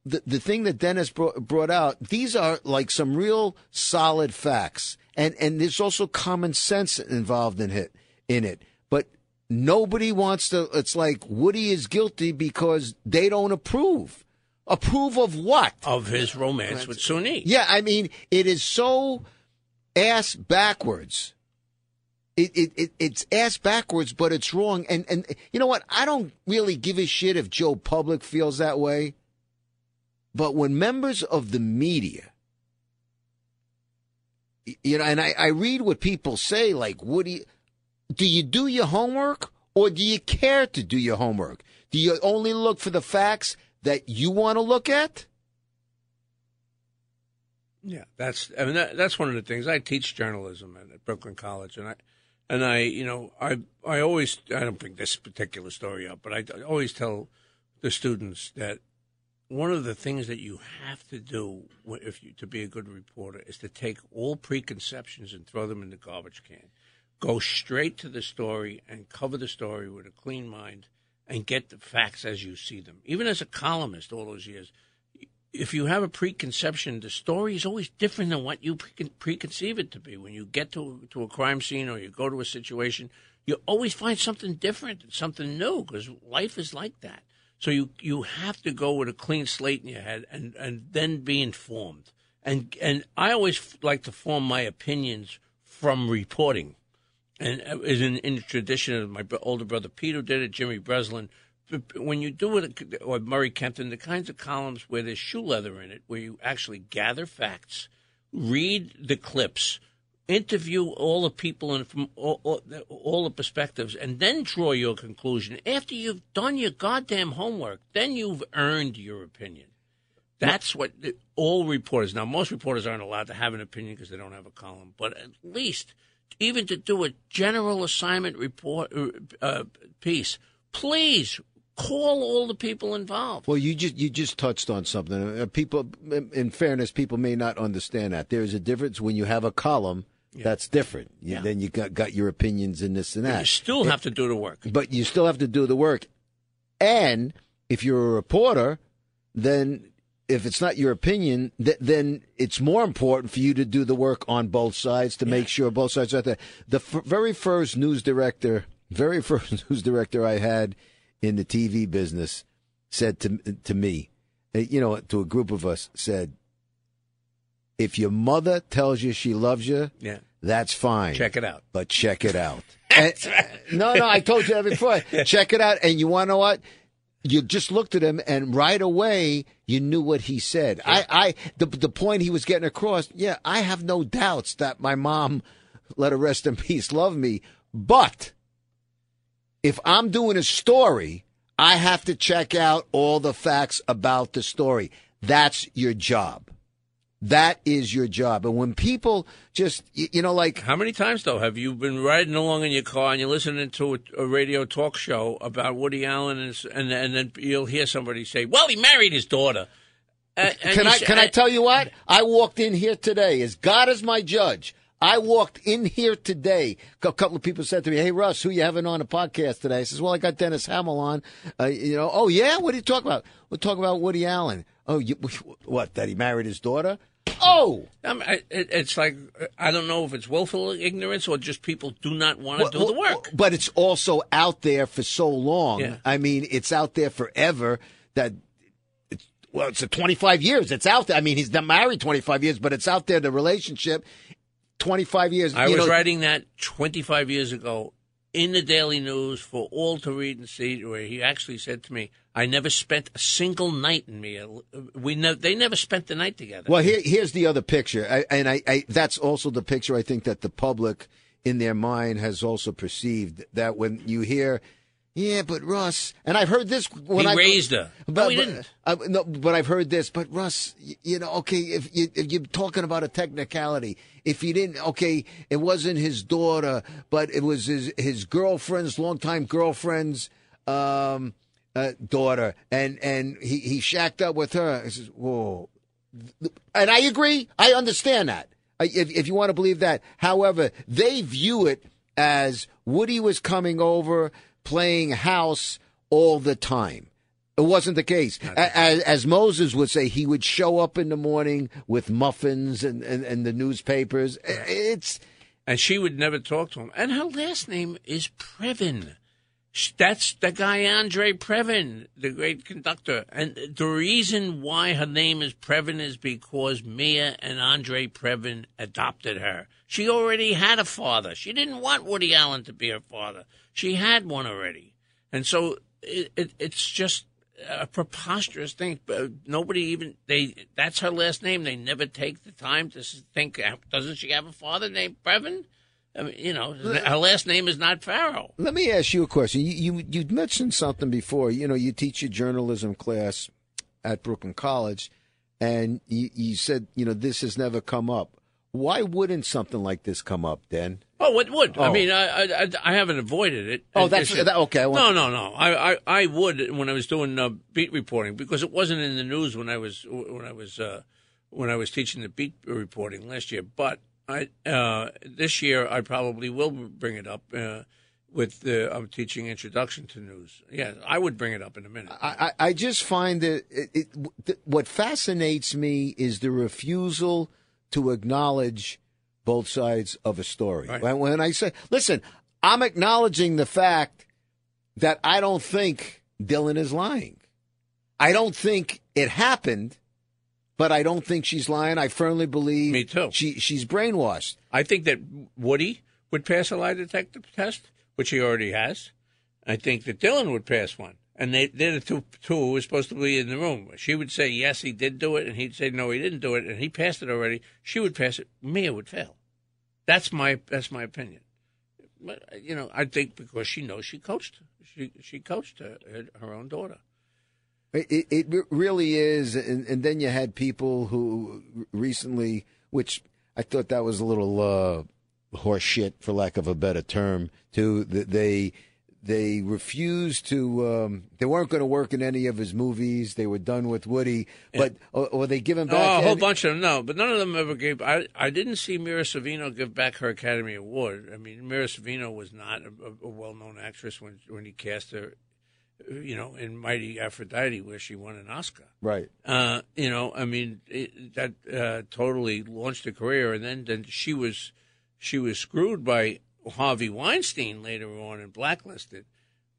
the, the thing that Dennis brought, brought out, these are like some real solid facts. And, and there's also common sense involved in it, in it. But nobody wants to, it's like Woody is guilty because they don't approve. Approve of what? Of his romance with Soon-Yi. Yeah, I mean, it is so ass backwards. It, it, it it's ass backwards, but it's wrong. And and you know what? I don't really give a shit if Joe Public feels that way. But when members of the media, you know, and I, I read what people say, like, what do you, do you do your homework or do you care to do your homework? Do you only look for the facts that you want to look at? Yeah, that's I mean that, that's one of the things I teach journalism at, at Brooklyn College, and I and I you know I I always I don't bring this particular story up, but I always tell the students that one of the things that you have to do if you to be a good reporter is to take all preconceptions and throw them in the garbage can. Go straight to the story and cover the story with a clean mind and get the facts as you see them. Even as a columnist all those years, if you have a preconception, the story is always different than what you pre- preconceive it to be. When you get to to a crime scene or you go to a situation, you always find something different, and something new, because life is like that. So you you have to go with a clean slate in your head and, and then be informed. And and I always like to form my opinions from reporting, and uh, is in, in the tradition of my older brother Peter did it, Jimmy Breslin when you do it, uh, or Murray Kempton, the kinds of columns where there's shoe leather in it, where you actually gather facts, read the clips, interview all the people and from all, all, all, the perspectives, and then draw your conclusion. After you've done your goddamn homework, then you've earned your opinion. That's what all reporters. Now, most reporters aren't allowed to have an opinion because they don't have a column, but at least even to do a general assignment report uh, piece, please call all the people involved. Well, you just you just touched on something. Uh, people, in fairness, people may not understand that there is a difference when you have a column. Yeah. That's different. You, yeah. Then you got, got your opinions in this and that. But you still have to do the work. But you still have to do the work. And if you're a reporter, then if it's not your opinion, th- then it's more important for you to do the work on both sides to yeah. make sure both sides are there. The f- very first news director, very first news director I had in the TV business said to to me, uh, you know, to a group of us, said, "If your mother tells you she loves you, yeah, that's fine. Check it out, but check it out." and, uh, no, no, I told you that before. Check it out, and you want to know what? You just looked at him, and right away you knew what he said. Yeah. I, I, the the point he was getting across. Yeah, I have no doubts that my mom, let her rest in peace, loved me, but if I'm doing a story, I have to check out all the facts about the story. That's your job. That is your job. And when people just, you know, like. How many times, though, have you been riding along in your car and you're listening to a, a radio talk show about Woody Allen and, and, and then you'll hear somebody say, well, he married his daughter. Can I, say, can I tell you what? I walked in here today, as God is my judge. I walked in here today. A couple of people said to me, "Hey Russ, who you having on a podcast today?" I says, "Well, I got Dennis Hamill on." Uh, you know, oh yeah, what are you talking about? We're talking about Woody Allen. Oh, you, what? That he married his daughter? Oh, I mean, it's like I don't know if it's willful ignorance or just people do not want to well, do the work. But it's also out there for so long. Yeah. I mean, it's out there forever that well, it's a 25 years. It's out there. I mean, he's been married 25 years, but it's out there, the relationship. 25 years. I was know, writing that 25 years ago in the Daily News for all to read and see, where he actually said to me, I never spent a single night in me. We ne- they never spent the night together. Well, here, here's the other picture. I, and I, I, that's also the picture I think that the public in their mind has also perceived that when you hear yeah, but Russ, and I've heard this when he I raised her. But, no, he didn't. Uh, no, but I've heard this. But Russ, you, you know, okay, if, you, if you're talking about a technicality, if he didn't, okay, it wasn't his daughter, but it was his his girlfriend's longtime girlfriend's um, uh, daughter, and and he he shacked up with her. I says, whoa, and I agree. I understand that. If if you want to believe that, however, they view it as Woody was coming over playing house all the time. It wasn't the case. As, as, Moses would say, he would show up in the morning with muffins and, and, and the newspapers. It's and she would never talk to him. And her last name is Previn. That's the guy Andre Previn, the great conductor. And the reason why her name is Previn is because Mia and Andre Previn adopted her. She already had a father. She didn't want Woody Allen to be her father. She had one already. And so it, it, it's just a preposterous thing. But nobody even they. That's her last name. They never take the time to think. Uh, doesn't she have a father named Previn? I mean, you know, her last name is not Farrow. Let me ask you a question. You, you you mentioned something before. You know, you teach a journalism class at Brooklyn College, and you, you said you know this has never come up. Why wouldn't something like this come up, then? Oh, it would. Oh. I mean, I, I, I haven't avoided it. Oh, that's that, okay. no, no, no. I, I, I would when I was doing uh, beat reporting because it wasn't in the news when I was when I was uh, when I was teaching the beat reporting last year. But I uh, this year I probably will bring it up uh, with the I'm teaching introduction to news. Yeah, I would bring it up in a minute. I, I just find that it, it, what fascinates me is the refusal to acknowledge both sides of a story. Right. When, when I say, listen, I'm acknowledging the fact that I don't think Dylan is lying. I don't think it happened but I don't think she's lying. I firmly believe Me too. She she's brainwashed. I think that Woody would pass a lie detector test, which he already has. I think that Dylan would pass one. And they, they're the two, two who were supposed to be in the room. She would say, yes, he did do it. And he'd say, no, he didn't do it. And he passed it already. She would pass it. Mia would fail. That's my, that's my opinion. But, you know, I think because she knows she coached, she, she coached her, her own daughter. It, it really is, and, and then you had people who recently, which I thought that was a little uh, horseshit, for lack of a better term, too. That They they refused to. Um, they weren't going to work in any of his movies. They were done with Woody, but or, or they give him back. Oh, a whole any- bunch of them, no, but none of them ever gave. I I didn't see Mira Sorvino give back her Academy Award. I mean, Mira Sorvino was not a, a well known actress when when he cast her you know, in Mighty Aphrodite, where she won an Oscar. Right. Uh, you know, I mean, it, that uh, totally launched a career, and then, then she was she was screwed by Harvey Weinstein later on and blacklisted.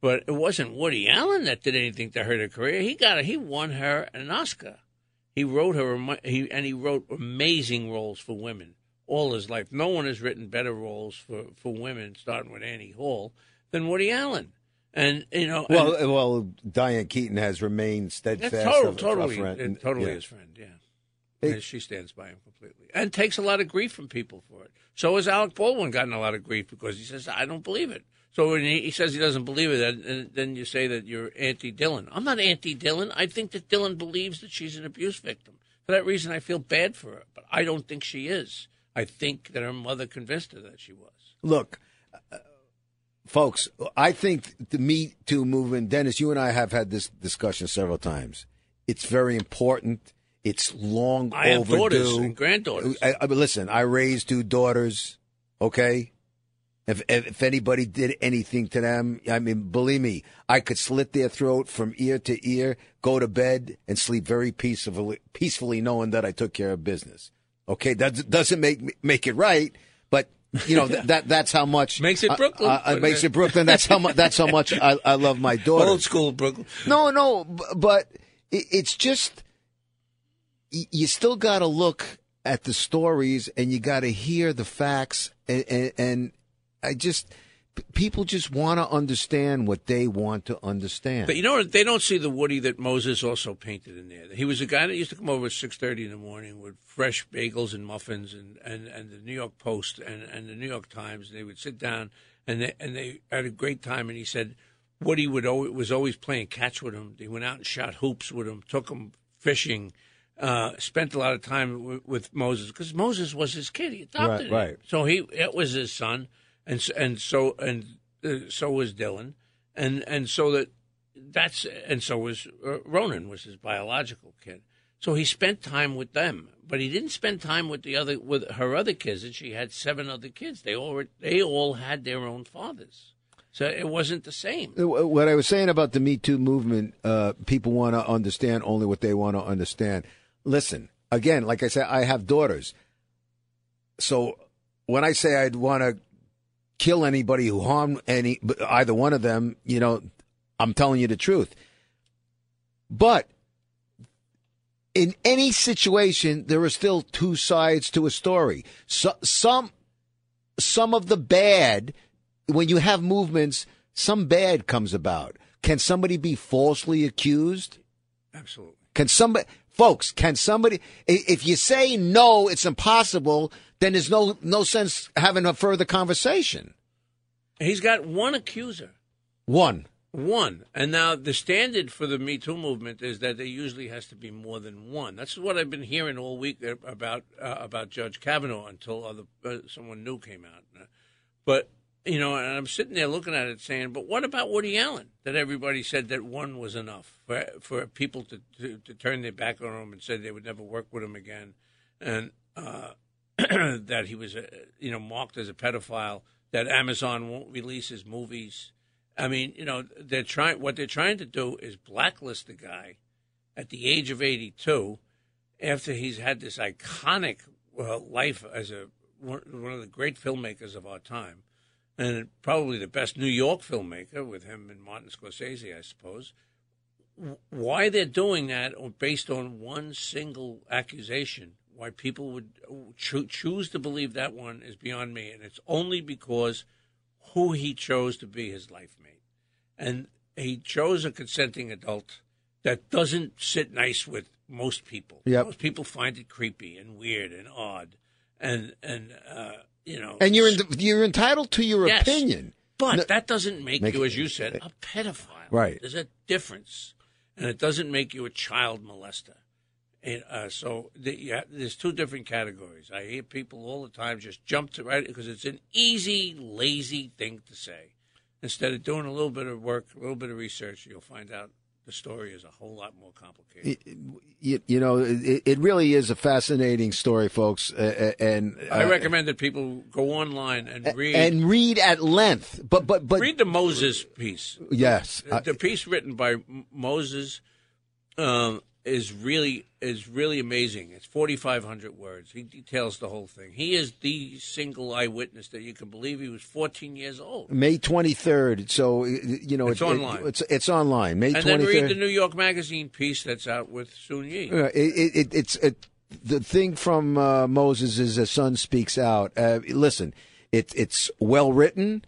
But it wasn't Woody Allen that did anything to hurt her career. He got he won her an Oscar. He wrote her he and he wrote amazing roles for women all his life. No one has written better roles for, for women, starting with Annie Hall, than Woody Allen. And you know, well, and, well, Diane Keaton has remained steadfast, total, totally, friend. Uh, totally yeah. his friend. Yeah, it, she stands by him completely, and takes a lot of grief from people for it. So has Alec Baldwin gotten a lot of grief because he says, "I don't believe it." So when he, he says he doesn't believe it, then, then you say that you're anti Dylan. I'm not anti Dylan. I think that Dylan believes that she's an abuse victim. For that reason, I feel bad for her, but I don't think she is. I think that her mother convinced her that she was. Look. Uh, folks, I think the Me Too movement, Dennis, you and I have had this discussion several times. It's very important. It's long I overdue. have daughters and granddaughters. I, I, listen, I raised two daughters. Okay, if, if anybody did anything to them, I mean, believe me, I could slit their throat from ear to ear, go to bed, and sleep very peacefully, peacefully, knowing that I took care of business. Okay, that doesn't make make it right, but you know that that's how much makes it Brooklyn. Uh, uh, makes it Brooklyn. That's how much. That's how much I, I love my daughter. Old school Brooklyn. No, no, but it's just you still got to look at the stories and you got to hear the facts and, and, and I just people just want to understand what they want to understand. But you know, they don't see the Woody that Moses also painted in there. He was a guy that used to come over at six thirty in the morning with fresh bagels and muffins, and, and, and the New York Post and, and the New York Times. And They would sit down and they and they had a great time. And he said Woody would always, was always playing catch with him. They went out and shot hoops with him, took him fishing. Uh, spent a lot of time w- with Moses because Moses was his kid. He adopted right, right. him, so he it was his son and and so and uh, so was Dylan, and and so that that's and so was uh, Ronan was his biological kid. So he spent time with them, but he didn't spend time with the other with her other kids. And she had seven other kids. They all were, they all had their own fathers. So it wasn't the same. What I was saying about the Me Too movement, uh, people want to understand only what they want to understand. Listen, again, like I said, I have daughters. So when I say I'd want to kill anybody who harmed any either one of them, you know, I'm telling you the truth. But in any situation, there are still two sides to a story. So, some some of the bad, when you have movements, some bad comes about. Can somebody be falsely accused? Absolutely. Can somebody, folks? Can somebody? If you say no, it's impossible. Then there's no no sense having a further conversation. He's got one accuser. One. One. And now the standard for the Me Too movement is that there usually has to be more than one. That's what I've been hearing all week about uh, about Judge Kavanaugh until other uh, someone new came out. But you know, and I'm sitting there looking at it saying, but what about Woody Allen? That everybody said that one was enough for for people to to, to turn their back on him and said they would never work with him again, and uh, that he was, you know, marked as a pedophile. That Amazon won't release his movies I mean, you know, they're trying. What they're trying to do is blacklist the guy at the age of 82 after he's had this iconic uh, life as a one of the great filmmakers of our time, and probably the best New York filmmaker with him and Martin Scorsese, I suppose. Why they're doing that based on one single accusation? Why people would cho- choose to believe that one is beyond me, and it's only because who he chose to be his life mate. And he chose a consenting adult that doesn't sit nice with most people. Yep. Most people find it creepy and weird and odd. And, and, uh, you know. And you're, in, you're entitled to your yes, opinion. But no, that doesn't make, make, you, as you said, a pedophile. Right. There's a difference. And it doesn't make you a child molester. And, uh, so the, yeah, there's two different categories. I hear people all the time just jump to right because it's an easy, lazy thing to say. Instead of doing a little bit of work, a little bit of research, you'll find out the story is a whole lot more complicated. You, you know, it, it, really is a fascinating story, folks. Uh, and uh, I recommend that people go online and read and read at length. But but but read the Moses piece. Yes, the, the piece written by Moses. Um, is really is really amazing. It's forty five hundred words. He details the whole thing. He is the single eyewitness that you can believe. He was fourteen years old. May twenty third. So you know it's it, online. It, it's it's online. May and 23rd. then read the New York Magazine piece that's out with Soon-Yi. Uh, it, it's the thing from uh, Moses is a son speaks out. Uh, listen, it, it's well written.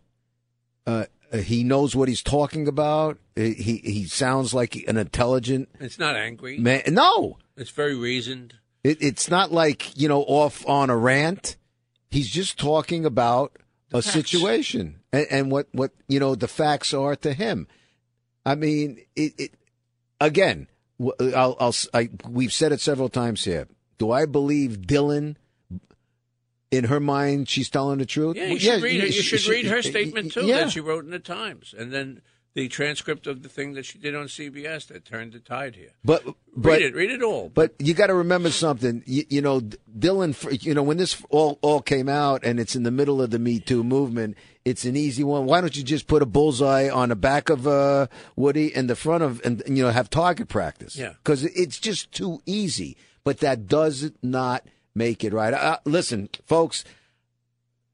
Uh, uh, he knows what he's talking about. He he sounds like an intelligent. It's not angry. Man, no, it's very reasoned. It, it's not like you know off on a rant. He's just talking about the a facts. situation and, and, what what you know the facts are to him. I mean, it, it again. I'll, I'll I, we've said it several times here. Do I believe Dylan in her mind, she's telling the truth. Yeah, you well, should, yeah, read, you, you should, should read her statement too yeah. that she wrote in the Times, and then the transcript of the thing that she did on CBS that turned the tide here. But, but read it, read it all. But you got to remember something. You, you, know, Dylan. You know, when this all all came out, and it's in the middle of the Me Too movement. It's an easy one. Why don't you just put a bullseye on the back of uh, Woody and the front of, and you know, have target practice? Yeah, because it's just too easy. But that does not make it right. Uh, listen, folks,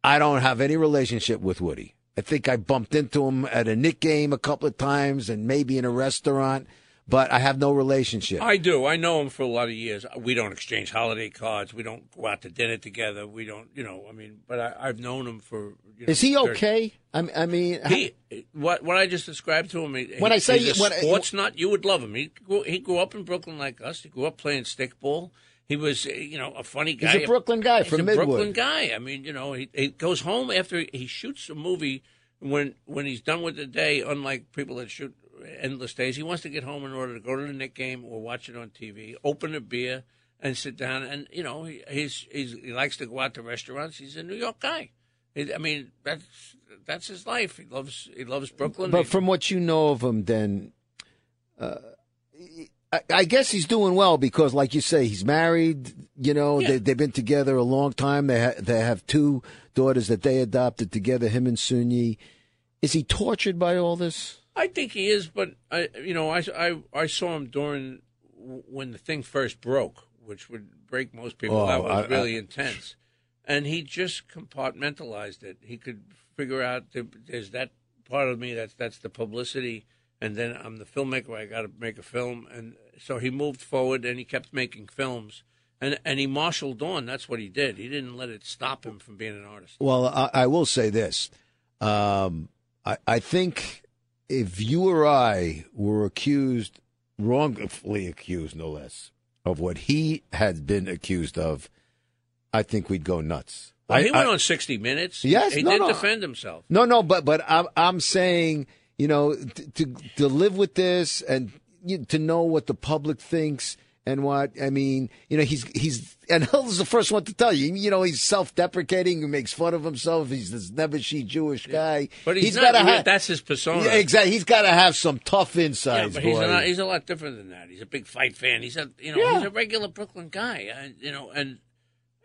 I don't have any relationship with Woody. I think I bumped into him at a Knick game a couple of times and maybe in a restaurant, but I have no relationship. I do. I know him for a lot of years. We don't exchange holiday cards. We don't go out to dinner together. We don't, you know, I mean, but I, have known him for. You know, Is he 30. okay? I, I mean, he, what what I just described to him. When he, I say he's a when sports I, nut, you would love him. He grew, he grew up in Brooklyn like us. He grew up playing stickball. He was, you know, a funny guy. He's a Brooklyn guy He's from a Midwood. Brooklyn guy. I mean, you know, he, he goes home after he shoots a movie when when he's done with the day. Unlike people that shoot endless days, he wants to get home in order to go to the Knick game or watch it on TV, open a beer, and sit down. And you know, he, he's, he's he likes to go out to restaurants. He's a New York guy. I mean, that's that's his life. He loves he loves Brooklyn. But from what you know of him, then. Uh, I, guess he's doing well because, like you say, he's married. You know, yeah. they, have been together a long time. They ha- they have two daughters that they adopted together, him and Soon Yi. is he tortured by all this? I think he is, but I, you know, I, I, I saw him during when the thing first broke, which would break most people. Oh, that was I- really I- intense, and he just compartmentalized it. He could figure out there- there's that part of me that's that's the publicity, and then I'm the filmmaker. I got to make a film, and so he moved forward and he kept making films. And, and he marshaled on. That's what he did. He didn't let it stop him from being an artist. Well, I, I will say this. Um, I, I think if you or I were accused, wrongfully accused, no less, of what he had been accused of, I think we'd go nuts. Well, I- he went I- on 60 Minutes. Yes, he no, did no. defend himself. No, no, but but I'm I'm saying you know to to live with this and to know what the public thinks and what I mean. You know, he's he's and Hill's the first one to tell you. You know, he's self-deprecating. He makes fun of himself. He's this nebbishy Jewish guy. But he's, gotta not. have that's his persona. yeah, exactly. He's got to have some tough Yeah, insides, but he's boy. a, lot, he's a lot different than that. He's a big fight fan. He's a you know Yeah. he's a regular Brooklyn guy. Uh, you know, and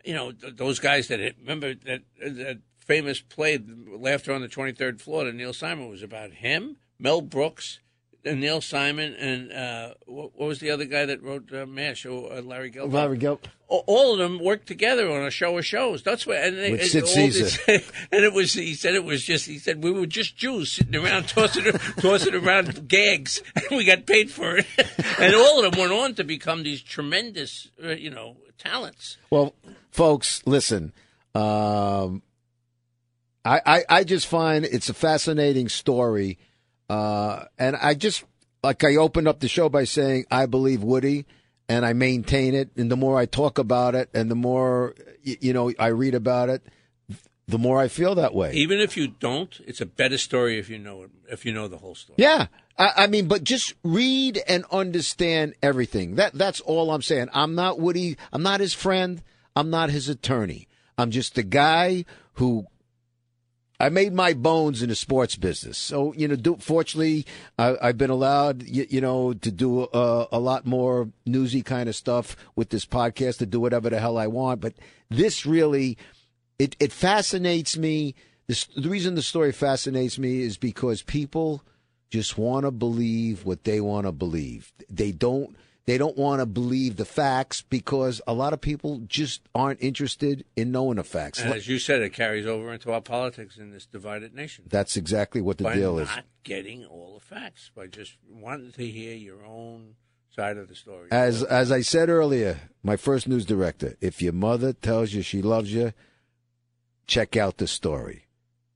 you know th- those guys that hit, remember that that famous play "Laughter on the Twenty Third Floor" that Neil Simon was about him, Mel Brooks, and Neil Simon, and uh, what, what was the other guy that wrote uh, Mash? Oh, uh, Larry Gelb. Larry Gelb. All of them worked together on a show of shows. That's what, and they, With Sid Caesar. and it was. He said it was just. He said we were just Jews sitting around tossing tossing around gags, and we got paid for it. and all of them went on to become these tremendous, uh, you know, talents. Well, folks, listen. Um, I, I I just find it's a fascinating story, uh, and I just like I opened up the show by saying I believe Woody, and I maintain it. And the more I talk about it, and the more you know I read about it, the more I feel that way. Even if you don't, it's a better story if you know it. If you know the whole story. Yeah. I, I mean, but just read and understand everything. That that's all I'm saying. I'm not Woody. I'm not his friend. I'm not his attorney. I'm just the guy who I made my bones in the sports business. So you know, do, fortunately, I, I've been allowed, you, you know, to do a, a lot more newsy kind of stuff with this podcast to do whatever the hell I want. But this really, it it fascinates me. This, the reason the story fascinates me is because people just want to believe what they want to believe. They don't they don't want to believe the facts because a lot of people just aren't interested in knowing the facts. And as you said, it carries over into our politics in this divided nation. That's exactly what the by deal is. not getting all the facts, by just wanting to hear your own side of the story. As as I said earlier, my first news director, if your mother tells you she loves you, check out the story.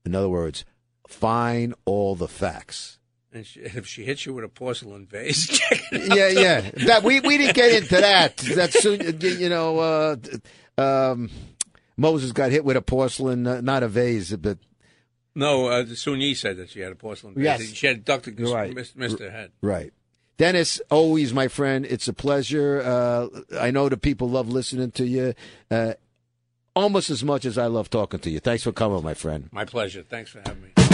In other words, find all the facts. And she, if she hits you with a porcelain vase, yeah, yeah. That we we didn't get into that. That's you know. Uh, um, Moses got hit with a porcelain, uh, not a vase, but No, uh, Soon-Yi said that she had a porcelain vase. Yes. She had ducked Right. missed, missed her head. right. Dennis, always my friend. It's a pleasure. Uh, I know the people love listening to you, uh, almost as much as I love talking to you. Thanks for coming, my friend. My pleasure. Thanks for having me.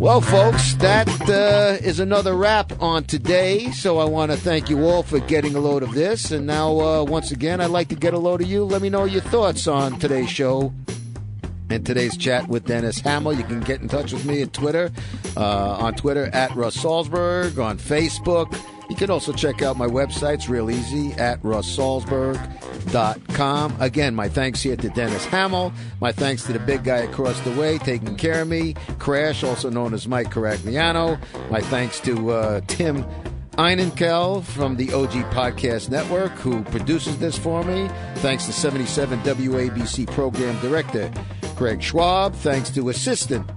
Well, folks, that uh, is another wrap on today. So I want to thank you all for getting a load of this. And now, uh, once again, I'd like to get a load of you. Let me know your thoughts on today's show and today's chat with Dennis Hamill. You can get in touch with me at Twitter, uh, on Twitter at Russ Salzberg, on Facebook. You can also check out my websites real easy at russsalzberg.com. Again, my thanks here to Dennis Hamill. My thanks to the big guy across the way taking care of me, Crash, also known as Mike Caragliano. My thanks to uh, Tim Einenkel from the OG Podcast Network, who produces this for me. Thanks to 77 WABC Program Director Greg Schwab. Thanks to Assistant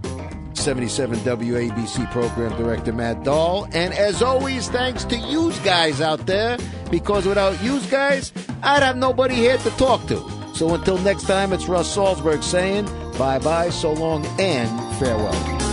77 WABC Program Director Matt Dahl. And as always, thanks to you guys out there, because without you guys, I'd have nobody here to talk to. So until next time, it's Russ Salzberg saying bye bye, so long, and farewell.